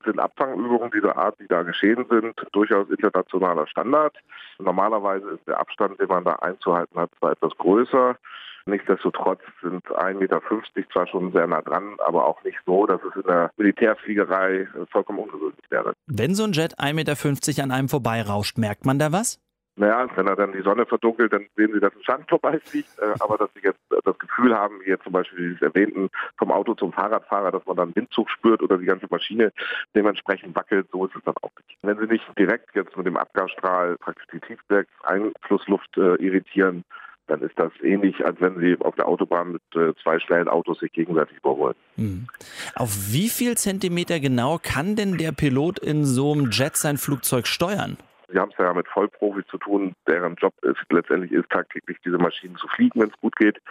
sind Abfangübungen dieser Art, die da geschehen sind, durchaus internationaler Standard. Normalerweise ist der Abstand, den man da einzuhalten hat, zwar etwas größer. Nichtsdestotrotz sind 1,50 Meter zwar schon sehr nah dran, aber auch nicht so, dass es in der Militärfliegerei vollkommen ungewöhnlich wäre.
Wenn so ein Jet 1,50 Meter an einem vorbeirauscht, merkt man da was?
Naja, wenn er dann die Sonne verdunkelt, dann sehen sie, dass ein Schatten vorbeifliegt. Äh, aber dass sie jetzt das Gefühl haben, wie jetzt zum Beispiel dieses Erwähnten vom Auto zum Fahrradfahrer, dass man dann Windzug spürt oder die ganze Maschine dementsprechend wackelt, so ist es dann auch nicht. Wenn sie nicht direkt jetzt mit dem Abgasstrahl praktisch die Tiefwerkseinflussluft äh, irritieren, dann ist das ähnlich, als wenn Sie auf der Autobahn mit äh, zwei schnellen Autos sich gegenseitig überholen.
Mhm. Auf wie viel Zentimeter genau kann denn der Pilot in so einem Jet sein Flugzeug steuern?
Sie haben es ja mit Vollprofis zu tun, deren Job ist letztendlich ist tagtäglich diese Maschinen zu fliegen, wenn es gut geht.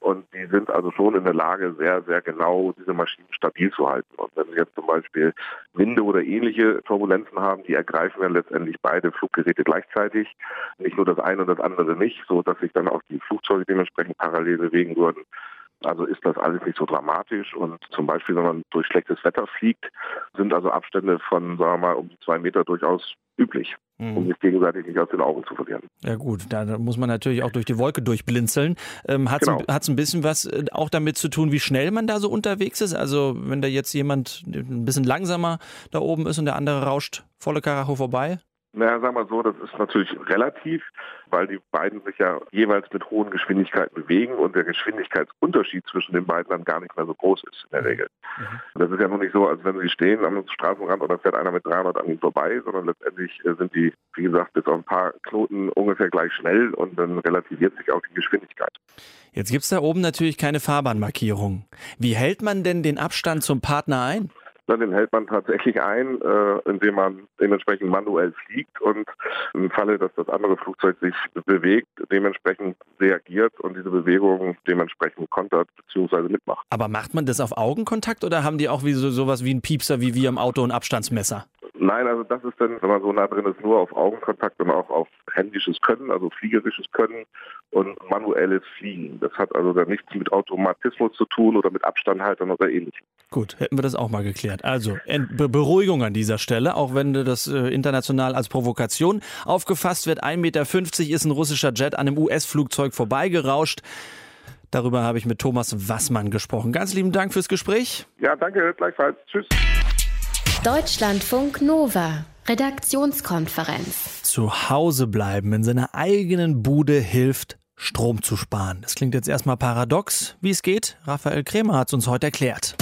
Und die sind also schon in der Lage, sehr, sehr genau diese Maschinen stabil zu halten. Und wenn Sie jetzt zum Beispiel Winde oder ähnliche Turbulenzen haben, die ergreifen dann letztendlich beide Fluggeräte gleichzeitig. Nicht nur das eine und das andere nicht, so dass sich dann auch die Flugzeuge dementsprechend parallel bewegen würden. Also ist das alles nicht so dramatisch. Und zum Beispiel, wenn man durch schlechtes Wetter fliegt, sind also Abstände von, sagen wir mal, um zwei Meter durchaus üblich, mhm. um sich gegenseitig nicht aus den Augen zu verlieren.
Ja gut, da muss man natürlich auch durch die Wolke durchblinzeln. Ähm, Hat es genau. ein bisschen was äh, auch damit zu tun, wie schnell man da so unterwegs ist? Also wenn da jetzt jemand ein bisschen langsamer da oben ist und der andere rauscht volle Karacho vorbei?
Naja, sagen wir so, das ist natürlich relativ, weil die beiden sich ja jeweils mit hohen Geschwindigkeiten bewegen und der Geschwindigkeitsunterschied zwischen den beiden dann gar nicht mehr so groß ist in der mhm. Regel. Mhm. Das ist ja nun nicht so, als wenn sie stehen am Straßenrand oder fährt einer mit 300 an ihnen vorbei, sondern letztendlich äh, sind die, wie gesagt, bis auf ein paar Knoten ungefähr gleich schnell und dann relativiert sich auch die Geschwindigkeit.
Jetzt gibt es da oben natürlich keine Fahrbahnmarkierung. Wie hält man denn den Abstand zum Partner ein?
Na, den hält man tatsächlich ein, äh, indem man dementsprechend manuell fliegt und im Falle, dass das andere Flugzeug sich bewegt, dementsprechend reagiert und diese Bewegung dementsprechend kontert bzw. mitmacht.
Aber macht man das auf Augenkontakt oder haben die auch wie so, sowas wie ein Piepser wie wir im Auto ein Abstandsmesser?
Nein, also das ist dann, wenn man so nah drin ist, nur auf Augenkontakt und auch auf händisches Können, also fliegerisches Können und manuelles Fliegen. Das hat also dann nichts mit Automatismus zu tun oder mit Abstandhaltern oder ähnlichem.
Gut, hätten wir das auch mal geklärt. Also Be Beruhigung an dieser Stelle, auch wenn das äh, international als Provokation aufgefasst wird. 1,50 Meter ist ein russischer Jet an einem US-Flugzeug vorbeigerauscht. Darüber habe ich mit Thomas Wassmann gesprochen. Ganz lieben Dank fürs Gespräch.
Ja, danke, gleichfalls. Tschüss.
Deutschlandfunk Nova. Redaktionskonferenz.
Zu Hause bleiben in seiner eigenen Bude hilft, Strom zu sparen. Das klingt jetzt erstmal paradox. Wie es geht, Raphael Krämer hat es uns heute erklärt.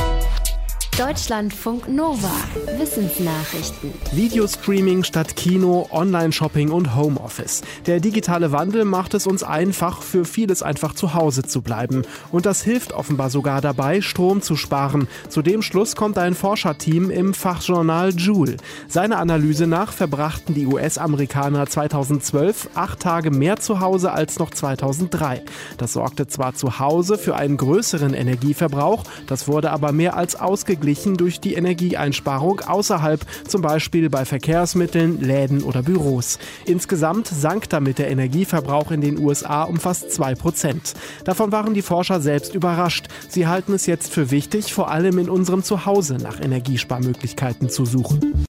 Deutschlandfunk Nova. Wissensnachrichten.
Videostreaming statt Kino, Online-Shopping und Homeoffice. Der digitale Wandel macht es uns einfach, für vieles einfach zu Hause zu bleiben. Und das hilft offenbar sogar dabei, Strom zu sparen. Zu dem Schluss kommt ein Forscherteam im Fachjournal Joule. Seiner Analyse nach verbrachten die US-Amerikaner 2012 acht Tage mehr zu Hause als noch 2003. Das sorgte zwar zu Hause für einen größeren Energieverbrauch, das wurde aber mehr als ausgeglichen ausgeglichen durch die Energieeinsparung außerhalb, zum Beispiel bei Verkehrsmitteln, Läden oder Büros. Insgesamt sank damit der Energieverbrauch in den USA um fast 2 Prozent. Davon waren die Forscher selbst überrascht. Sie halten es jetzt für wichtig, vor allem in unserem Zuhause nach Energiesparmöglichkeiten zu suchen.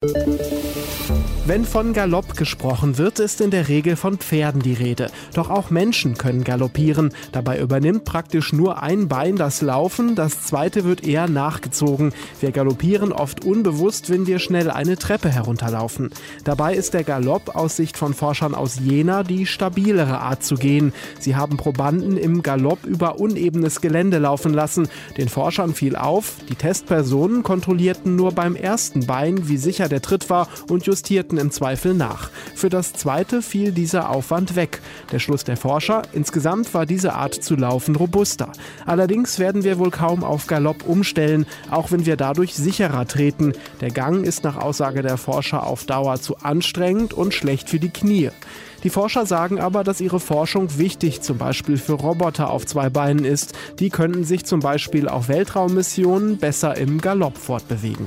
Wenn von Galopp gesprochen wird, ist in der Regel von Pferden die Rede. Doch auch Menschen können galoppieren. Dabei übernimmt praktisch nur ein Bein das Laufen, das zweite wird eher nachgezogen. Wir galoppieren oft unbewusst, wenn wir schnell eine Treppe herunterlaufen. Dabei ist der Galopp aus Sicht von Forschern aus Jena die stabilere Art zu gehen. Sie haben Probanden im Galopp über unebenes Gelände laufen lassen. Den Forschern fiel auf, die Testpersonen kontrollierten nur beim ersten Bein, wie sicher der Tritt war und justierten legten im Zweifel nach. Für das zweite fiel dieser Aufwand weg. Der Schluss der Forscher, insgesamt war diese Art zu laufen robuster. Allerdings werden wir wohl kaum auf Galopp umstellen, auch wenn wir dadurch sicherer treten. Der Gang ist nach Aussage der Forscher auf Dauer zu anstrengend und schlecht für die Knie. Die Forscher sagen aber, dass ihre Forschung wichtig zum Beispiel für Roboter auf zwei Beinen ist. Die könnten sich zum Beispiel auf Weltraummissionen besser im Galopp fortbewegen.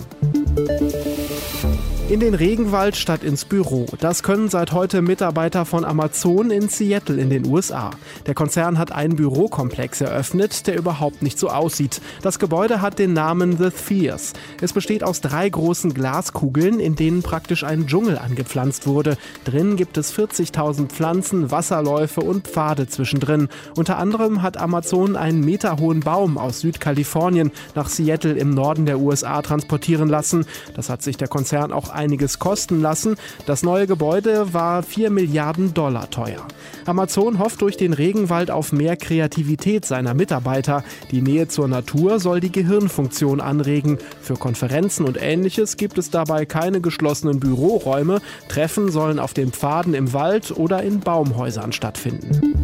In den Regenwald statt ins Büro. Das können seit heute Mitarbeiter von Amazon in Seattle in den USA. Der Konzern hat einen Bürokomplex eröffnet, der überhaupt nicht so aussieht. Das Gebäude hat den Namen The Spheres. Es besteht aus drei großen Glaskugeln, in denen praktisch ein Dschungel angepflanzt wurde. Drin gibt es 40.000 Pflanzen, Wasserläufe und Pfade zwischendrin. Unter anderem hat Amazon einen meterhohen Baum aus Südkalifornien nach Seattle im Norden der USA transportieren lassen. Das hat sich der Konzern auch einiges kosten lassen. Das neue Gebäude war 4 Milliarden Dollar teuer. Amazon hofft durch den Regenwald auf mehr Kreativität seiner Mitarbeiter. Die Nähe zur Natur soll die Gehirnfunktion anregen. Für Konferenzen und ähnliches gibt es dabei keine geschlossenen Büroräume. Treffen sollen auf den Pfaden im Wald oder in Baumhäusern stattfinden.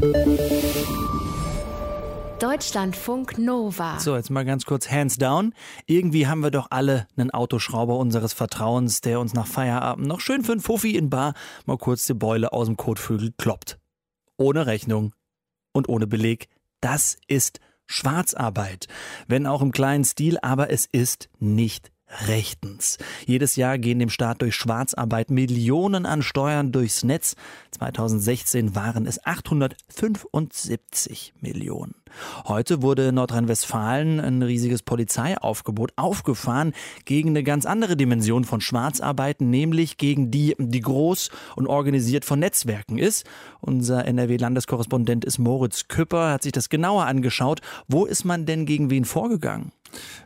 Deutschlandfunk Nova.
So, jetzt mal ganz kurz hands down. Irgendwie haben wir doch alle einen Autoschrauber unseres Vertrauens, der uns nach Feierabend noch schön für einen Fuffi in Bar mal kurz die Beule aus dem Kotflügel kloppt. Ohne Rechnung und ohne Beleg. Das ist Schwarzarbeit. Wenn auch im kleinen Stil, aber es ist nicht rechtens. Jedes Jahr gehen dem Staat durch Schwarzarbeit Millionen an Steuern durchs Netz. 2016 waren es 875 Millionen. Heute wurde in Nordrhein-Westfalen ein riesiges Polizeiaufgebot aufgefahren gegen eine ganz andere Dimension von Schwarzarbeiten, nämlich gegen die, die groß und organisiert von Netzwerken ist. Unser NRW-Landeskorrespondent ist Moritz Küpper, hat sich das genauer angeschaut. Wo ist man denn gegen wen vorgegangen?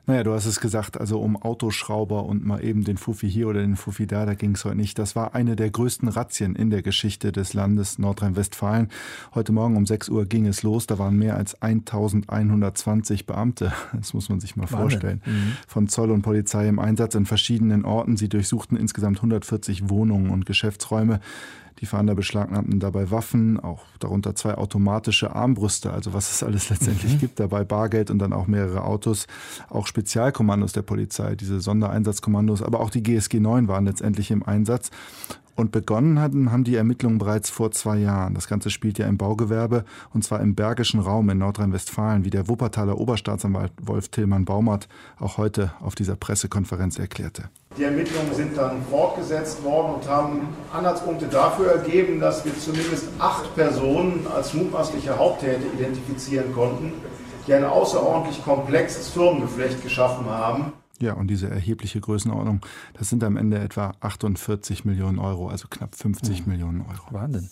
Naja, du hast es gesagt, also um Autoschrauber und mal eben den Fuffi hier oder den Fuffi da, da ging es heute nicht. Das war eine der größten Razzien in der Geschichte des Landes Nordrhein-Westfalen. Heute Morgen um 6 Uhr ging es los. Da waren mehr als 1120 Beamte. Das muss man sich mal Wahnsinn. vorstellen. Mhm. Von Zoll und Polizei im Einsatz in verschiedenen Orten. Sie durchsuchten insgesamt 140 Wohnungen und Geschäftsräume. Die Fahnder beschlagnahmten dabei Waffen, auch darunter zwei automatische Armbrüste, also was es alles letztendlich mhm. gibt, dabei Bargeld und dann auch mehrere Autos, auch Spezialkommandos der Polizei, diese Sondereinsatzkommandos, aber auch die GSG 9 waren letztendlich im Einsatz. Und begonnen hatten, haben die Ermittlungen bereits vor zwei Jahren. Das Ganze spielt ja im Baugewerbe und zwar im bergischen Raum in Nordrhein-Westfalen, wie der Wuppertaler Oberstaatsanwalt Wolf Tillmann Baumert auch heute auf dieser Pressekonferenz erklärte.
Die Ermittlungen sind dann fortgesetzt worden und haben Anhaltspunkte dafür ergeben, dass wir zumindest acht Personen als mutmaßliche Haupttäter identifizieren konnten, die ein außerordentlich komplexes Firmengeflecht geschaffen haben.
Ja, und diese erhebliche Größenordnung, das sind am Ende etwa 48 Millionen Euro, also knapp 50 mhm. Millionen Euro.
Wahnsinn.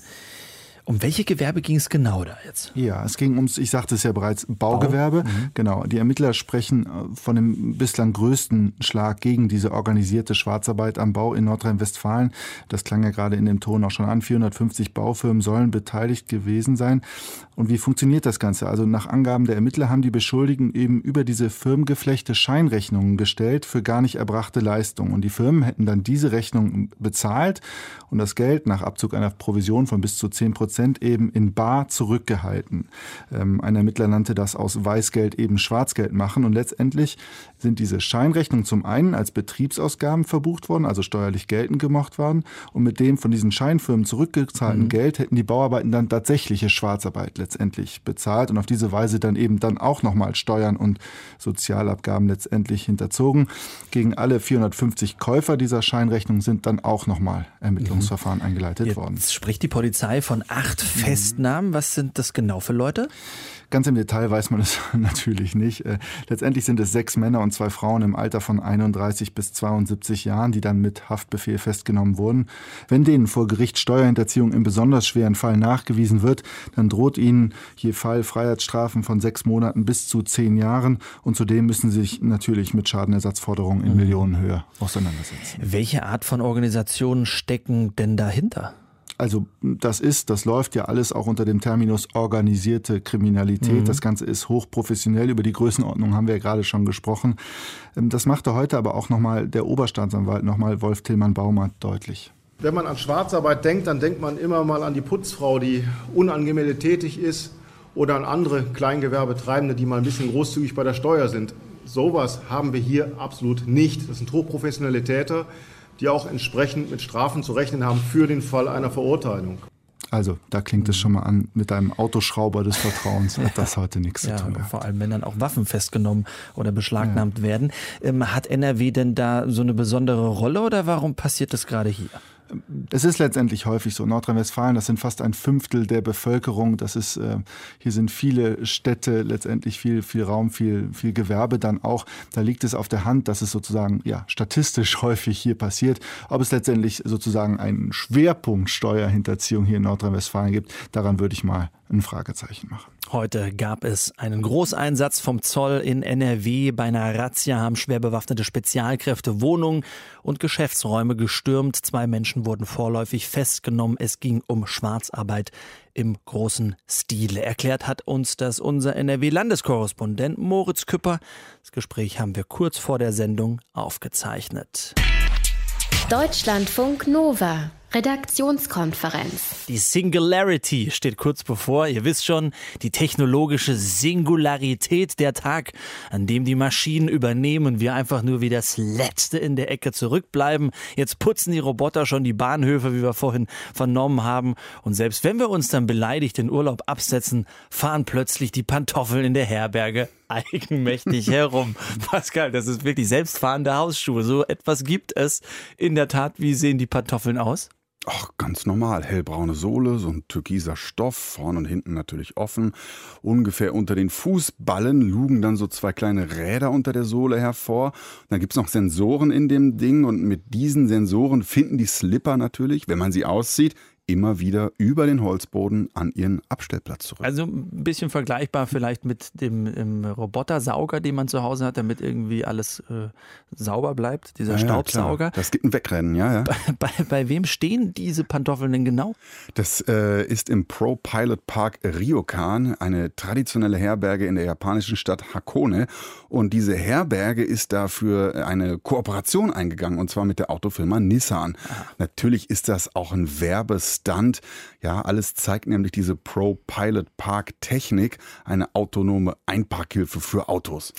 Um welche Gewerbe ging es genau da jetzt?
Ja, es ging ums, ich sagte es ja bereits, Baugewerbe. Bau? Mhm. Genau. Die Ermittler sprechen äh, von dem bislang größten Schlag gegen diese organisierte Schwarzarbeit am Bau in Nordrhein-Westfalen. Das klang ja gerade in dem Ton auch schon an. 450 Baufirmen sollen beteiligt gewesen sein. Und wie funktioniert das Ganze? Also nach Angaben der Ermittler haben die Beschuldigten eben über diese Firmengeflechte Scheinrechnungen gestellt für gar nicht erbrachte Leistungen. Und die Firmen hätten dann diese Rechnung bezahlt und das Geld nach Abzug einer Provision von bis zu 10 Prozent eben in Bar zurückgehalten. Ähm, ein Ermittler nannte das aus Weißgeld eben Schwarzgeld machen. Und letztendlich sind diese Scheinrechnungen zum einen als Betriebsausgaben verbucht worden, also steuerlich geltend gemacht worden. Und mit dem von diesen Scheinfirmen zurückgezahlten mhm. Geld hätten die Bauarbeiten dann tatsächliche Schwarzarbeit letztendlich bezahlt und auf diese Weise dann eben dann auch nochmal Steuern und Sozialabgaben letztendlich hinterzogen. Gegen alle 450 Käufer dieser Scheinrechnung sind dann auch nochmal Ermittlungsverfahren mhm. eingeleitet
Jetzt
worden.
Spricht die Polizei von acht mhm. Festnahmen. Was sind das genau für Leute?
Ganz im Detail weiß man es natürlich nicht. Äh, letztendlich sind es sechs Männer und zwei Frauen im Alter von 31 bis 72 Jahren, die dann mit Haftbefehl festgenommen wurden. Wenn denen vor Gericht Steuerhinterziehung im besonders schweren Fall nachgewiesen wird, dann droht ihnen je Fall Freiheitsstrafen von sechs Monaten bis zu zehn Jahren. Und zudem müssen sie sich natürlich mit Schadenersatzforderungen in mhm. Millionenhöhe auseinandersetzen.
Welche Art von Organisationen stecken denn dahinter?
Also das ist, das läuft ja alles auch unter dem Terminus organisierte Kriminalität. Mhm. Das Ganze ist hochprofessionell. Über die Größenordnung haben wir ja gerade schon gesprochen. Ähm, das machte heute aber auch nochmal der Oberstaatsanwalt, nochmal Wolf Tillmann Baumert deutlich.
Wenn man an Schwarzarbeit denkt, dann denkt man immer mal an die Putzfrau, die unangemeldet tätig ist oder an andere Kleingewerbetreibende, die mal ein bisschen großzügig bei der Steuer sind. Sowas haben wir hier absolut nicht. Das sind hochprofessionelle Täter die auch entsprechend mit Strafen zu rechnen haben für den Fall einer Verurteilung.
Also, da klingt es schon mal an, mit einem Autoschrauber des Vertrauens hat das heute nichts
ja,
zu tun.
Vor allem, wenn dann auch Waffen festgenommen oder beschlagnahmt ja. werden. Ähm, hat NRW denn da so eine besondere Rolle oder warum passiert das gerade hier?
Es ist letztendlich häufig so. Nordrhein-Westfalen, das sind fast ein Fünftel der Bevölkerung. Das ist, äh, hier sind viele Städte, letztendlich viel, viel Raum, viel, viel Gewerbe dann auch. Da liegt es auf der Hand, dass es sozusagen, ja, statistisch häufig hier passiert. Ob es letztendlich sozusagen einen Schwerpunkt Steuerhinterziehung hier in Nordrhein-Westfalen gibt, daran würde ich mal ein Fragezeichen machen.
Heute gab es einen Großeinsatz vom Zoll in NRW. Bei einer Razzia haben schwer bewaffnete Spezialkräfte Wohnungen und Geschäftsräume gestürmt. Zwei Menschen wurden vorläufig festgenommen. Es ging um Schwarzarbeit im großen Stile. Erklärt hat uns das unser NRW-Landeskorrespondent Moritz Küpper. Das Gespräch haben wir kurz vor der Sendung aufgezeichnet.
Deutschlandfunk Nova. Redaktionskonferenz.
Die Singularity steht kurz bevor. Ihr wisst schon, die technologische Singularität, der Tag, an dem die Maschinen übernehmen, wir einfach nur wie das Letzte in der Ecke zurückbleiben. Jetzt putzen die Roboter schon die Bahnhöfe, wie wir vorhin vernommen haben. Und selbst wenn wir uns dann beleidigt in Urlaub absetzen, fahren plötzlich die Pantoffeln in der Herberge eigenmächtig herum. Pascal, das ist wirklich selbstfahrende Hausschuhe. So etwas gibt es in der Tat. Wie sehen die Pantoffeln aus?
Ach, ganz normal. Hellbraune Sohle, so ein türkiser Stoff, vorne und hinten natürlich offen. Ungefähr unter den Fußballen lugen dann so zwei kleine Räder unter der Sohle hervor. Dann gibt's noch Sensoren in dem Ding und mit diesen Sensoren finden die Slipper natürlich, wenn man sie auszieht, immer wieder über den Holzboden an ihren Abstellplatz zurück.
Also ein bisschen vergleichbar vielleicht mit dem Robotersauger, den man zu Hause hat, damit irgendwie alles äh, sauber bleibt, dieser ja, Staubsauger.
Ja, das gibt ein Wegrennen, ja, ja.
Bei, bei, bei, wem stehen diese Pantoffeln denn genau?
Das äh, ist im Pro Pilot Park Ryokan, eine traditionelle Herberge in der japanischen Stadt Hakone. Und diese Herberge ist dafür eine Kooperation eingegangen, und zwar mit der Autofirma Nissan. Aha. Natürlich ist das auch ein Werbes Stunt. Ja, alles zeigt nämlich diese Pro Pilot Park Technik, eine autonome Einparkhilfe für Autos.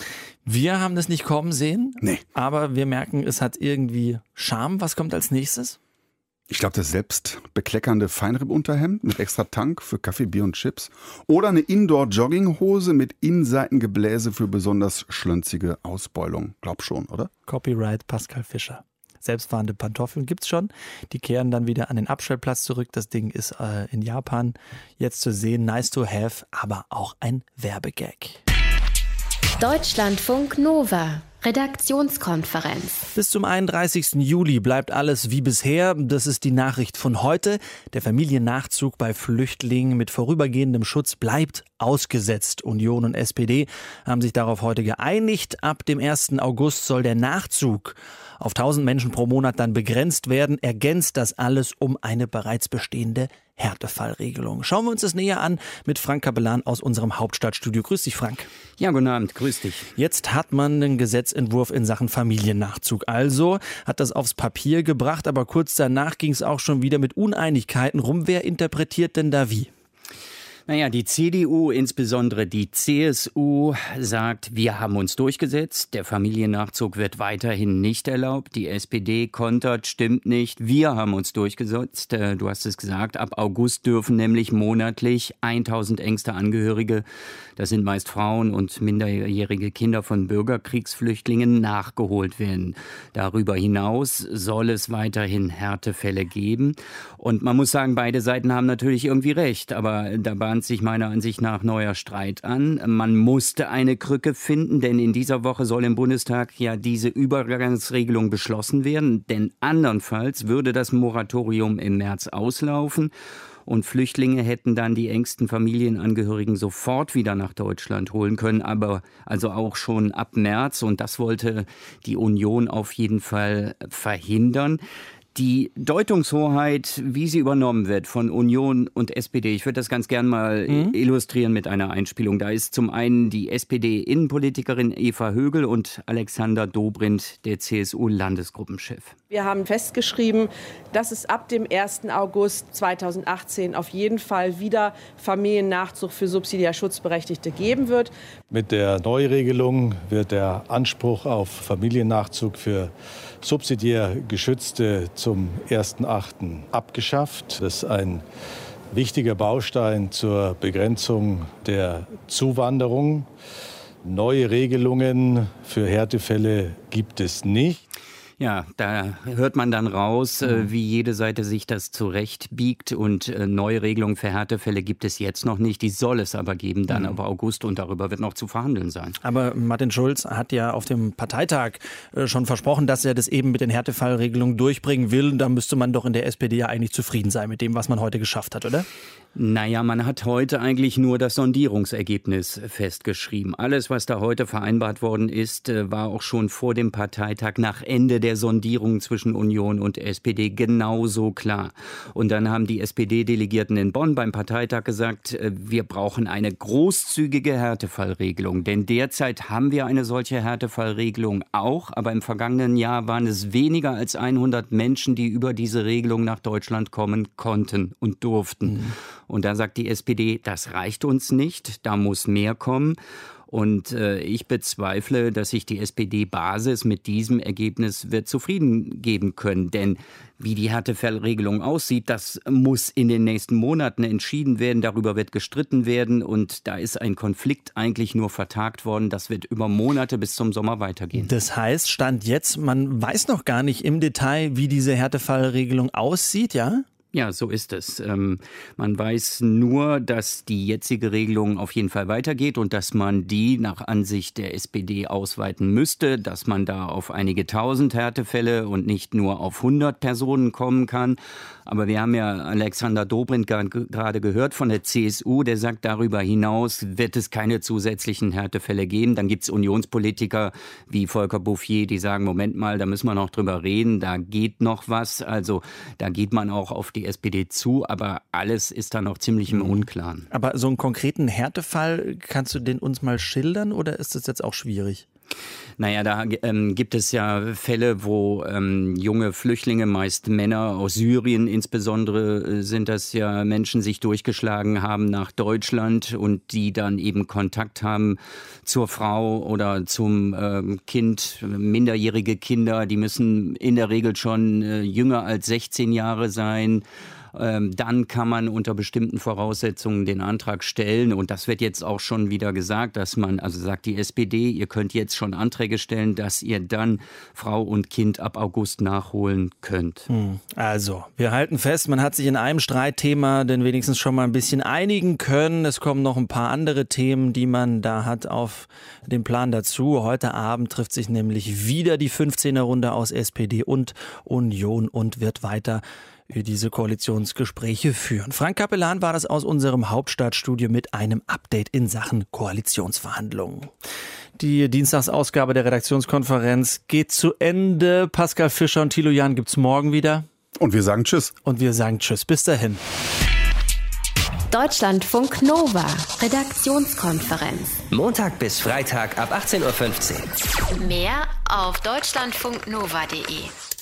Wir haben das nicht kommen sehen.
Nee.
Aber wir merken, es hat irgendwie Charme. Was kommt als nächstes?
Ich glaube, das selbstbekleckernde Feinripp-Unterhemd mit extra Tank für Kaffee, Bier und Chips. Oder eine Indoor-Jogginghose mit Innenseitengebläse für besonders schlönzige Ausbeulung. Glaub schon, oder?
Copyright Pascal Fischer selbstfahrende Pantoffeln gibt es schon. Die kehren dann wieder an den Abstellplatz zurück. Das Ding ist äh, in Japan jetzt zu sehen. Nice to have, aber auch ein Werbegag.
Deutschlandfunk Nova. Redaktionskonferenz.
Bis zum 31. Juli bleibt alles wie bisher. Das ist die Nachricht von heute. Der Familiennachzug bei Flüchtlingen mit vorübergehendem Schutz bleibt ausgesetzt. Union und SPD haben sich darauf heute geeinigt. Ab dem 1. August soll der Nachzug auf 1000 Menschen pro Monat dann begrenzt werden. Ergänzt das alles um eine bereits bestehende Härtefallregelung. Schauen wir uns das näher an mit Frank Kapellan aus unserem Hauptstadtstudio. Grüß dich, Frank.
Ja, guten Abend, grüß dich.
Jetzt hat man einen Gesetzentwurf in Sachen Familiennachzug. Also hat das aufs Papier gebracht, aber kurz danach ging es auch schon wieder mit Uneinigkeiten rum. Wer interpretiert denn da wie?
Naja, die CDU, insbesondere die CSU, sagt, wir haben uns durchgesetzt, der Familiennachzug wird weiterhin nicht erlaubt. Die SPD kontert, stimmt nicht, wir haben uns durchgesetzt. Äh, du hast es gesagt, ab August dürfen nämlich monatlich 1000 engste Angehörige, das sind meist Frauen und minderjährige Kinder von Bürgerkriegsflüchtlingen, nachgeholt werden. Darüber hinaus soll es weiterhin Härtefälle geben. Und man muss sagen, beide Seiten haben natürlich irgendwie recht, aber dabei bahnt sich meiner Ansicht nach neuer Streit an. Man musste eine Krücke finden, denn in dieser Woche soll im Bundestag ja diese Übergangsregelung beschlossen werden. Denn andernfalls würde das Moratorium im März auslaufen und Flüchtlinge hätten dann die engsten Familienangehörigen sofort wieder nach Deutschland holen können, aber also auch schon ab März und das wollte die Union auf jeden Fall verhindern. Die Deutungshoheit, wie sie übernommen wird von Union und SPD, ich würde das ganz gern mal mhm. illustrieren mit einer Einspielung. Da ist zum einen die SPD-Innenpolitikerin Eva Högel und Alexander Dobrindt, der CSU-Landesgruppenchef.
Wir haben festgeschrieben, dass es ab dem 1. August 2018 auf jeden Fall wieder Familiennachzug für subsidiär Schutzberechtigte geben wird.
Mit der Neuregelung wird der Anspruch auf Familiennachzug für subsidiär Geschützte zum 1.8. abgeschafft. Das ist ein wichtiger Baustein zur Begrenzung der Zuwanderung. Neue Regelungen für Härtefälle gibt es nicht.
Ja, da hört man dann raus, äh, mhm. wie jede Seite sich das zurechtbiegt. Und äh, neue Regelungen für Härtefälle gibt es jetzt noch nicht. Die soll es aber geben, dann mhm. ab August. Und darüber wird noch zu verhandeln sein.
Aber Martin Schulz hat ja auf dem Parteitag äh, schon versprochen, dass er das eben mit den Härtefallregelungen durchbringen will. Da müsste man doch in der SPD ja eigentlich zufrieden sein mit dem, was man heute geschafft hat, oder?
Naja, man hat heute eigentlich nur das Sondierungsergebnis festgeschrieben. Alles, was da heute vereinbart worden ist, war auch schon vor dem Parteitag nach Ende der Sondierung zwischen Union und SPD genauso klar. Und dann haben die SPD-Delegierten in Bonn beim Parteitag gesagt, äh, wir brauchen eine großzügige Härtefallregelung. Denn derzeit haben wir eine solche Härtefallregelung auch, aber im vergangenen Jahr waren es weniger als 100 Menschen, die über diese Regelung nach Deutschland kommen konnten und durften. Mhm. Und da sagt die SPD, das reicht uns nicht, da muss mehr kommen. Und äh, ich bezweifle, dass sich die SPD-Basis mit diesem Ergebnis wird zufrieden geben können. Denn wie die Härtefallregelung aussieht, das muss in den nächsten Monaten entschieden werden. Darüber wird gestritten werden. Und da ist ein Konflikt eigentlich nur vertagt worden. Das wird über Monate bis zum Sommer weitergehen.
Das heißt, Stand jetzt, man weiß noch gar nicht im Detail, wie diese Härtefallregelung aussieht, ja?
Ja, so ist es. Ähm, man weiß nur, dass die jetzige Regelung auf jeden Fall weitergeht und dass man die nach Ansicht der SPD ausweiten müsste, dass man da auf einige tausend Härtefälle und nicht nur auf 100 Personen kommen kann. Aber wir haben ja Alexander Dobrindt gerade gehört von der CSU, der sagt, darüber hinaus wird es keine zusätzlichen Härtefälle geben. Dann gibt es Unionspolitiker wie Volker Bouffier, die sagen, Moment mal, da müssen wir noch drüber reden, da geht noch was. Also da geht man auch auf die SPD zu, aber alles ist da noch ziemlich im mhm. Unklaren.
Aber so einen konkreten Härtefall, kannst du den uns mal schildern oder ist das jetzt auch schwierig?
Naja, da ähm, gibt es ja Fälle, wo ähm, junge Flüchtlinge, meist Männer aus Syrien insbesondere, äh, sind das ja Menschen, sich durchgeschlagen haben nach Deutschland und die dann eben Kontakt haben zur Frau oder zum ähm, Kind, minderjährige Kinder, die müssen in der Regel schon äh, jünger als 16 Jahre sein dann kann man unter bestimmten Voraussetzungen den Antrag stellen. Und das wird jetzt auch schon wieder gesagt, dass man, also sagt die SPD, ihr könnt jetzt schon Anträge stellen, dass ihr dann Frau und Kind ab August nachholen könnt. Hm.
Also, wir halten fest, man hat sich in einem Streitthema denn wenigstens schon mal ein bisschen einigen können. Es kommen noch ein paar andere Themen, die man da hat auf dem Plan dazu. Heute Abend trifft sich nämlich wieder die 15er Runde aus SPD und Union und wird weiter diese Koalitionsgespräche führen. Frank Kapellan war das aus unserem Hauptstadtstudio mit einem Update in Sachen Koalitionsverhandlungen. Die Dienstagsausgabe der Redaktionskonferenz geht zu Ende. Pascal Fischer und Thilo Jan gibt's morgen wieder.
Und wir sagen Tschüss.
Und wir sagen Tschüss. Bis dahin.
Deutschlandfunk Nova, Redaktionskonferenz.
Montag bis Freitag ab 18.15
Uhr. Mehr auf deutschlandfunknova.de.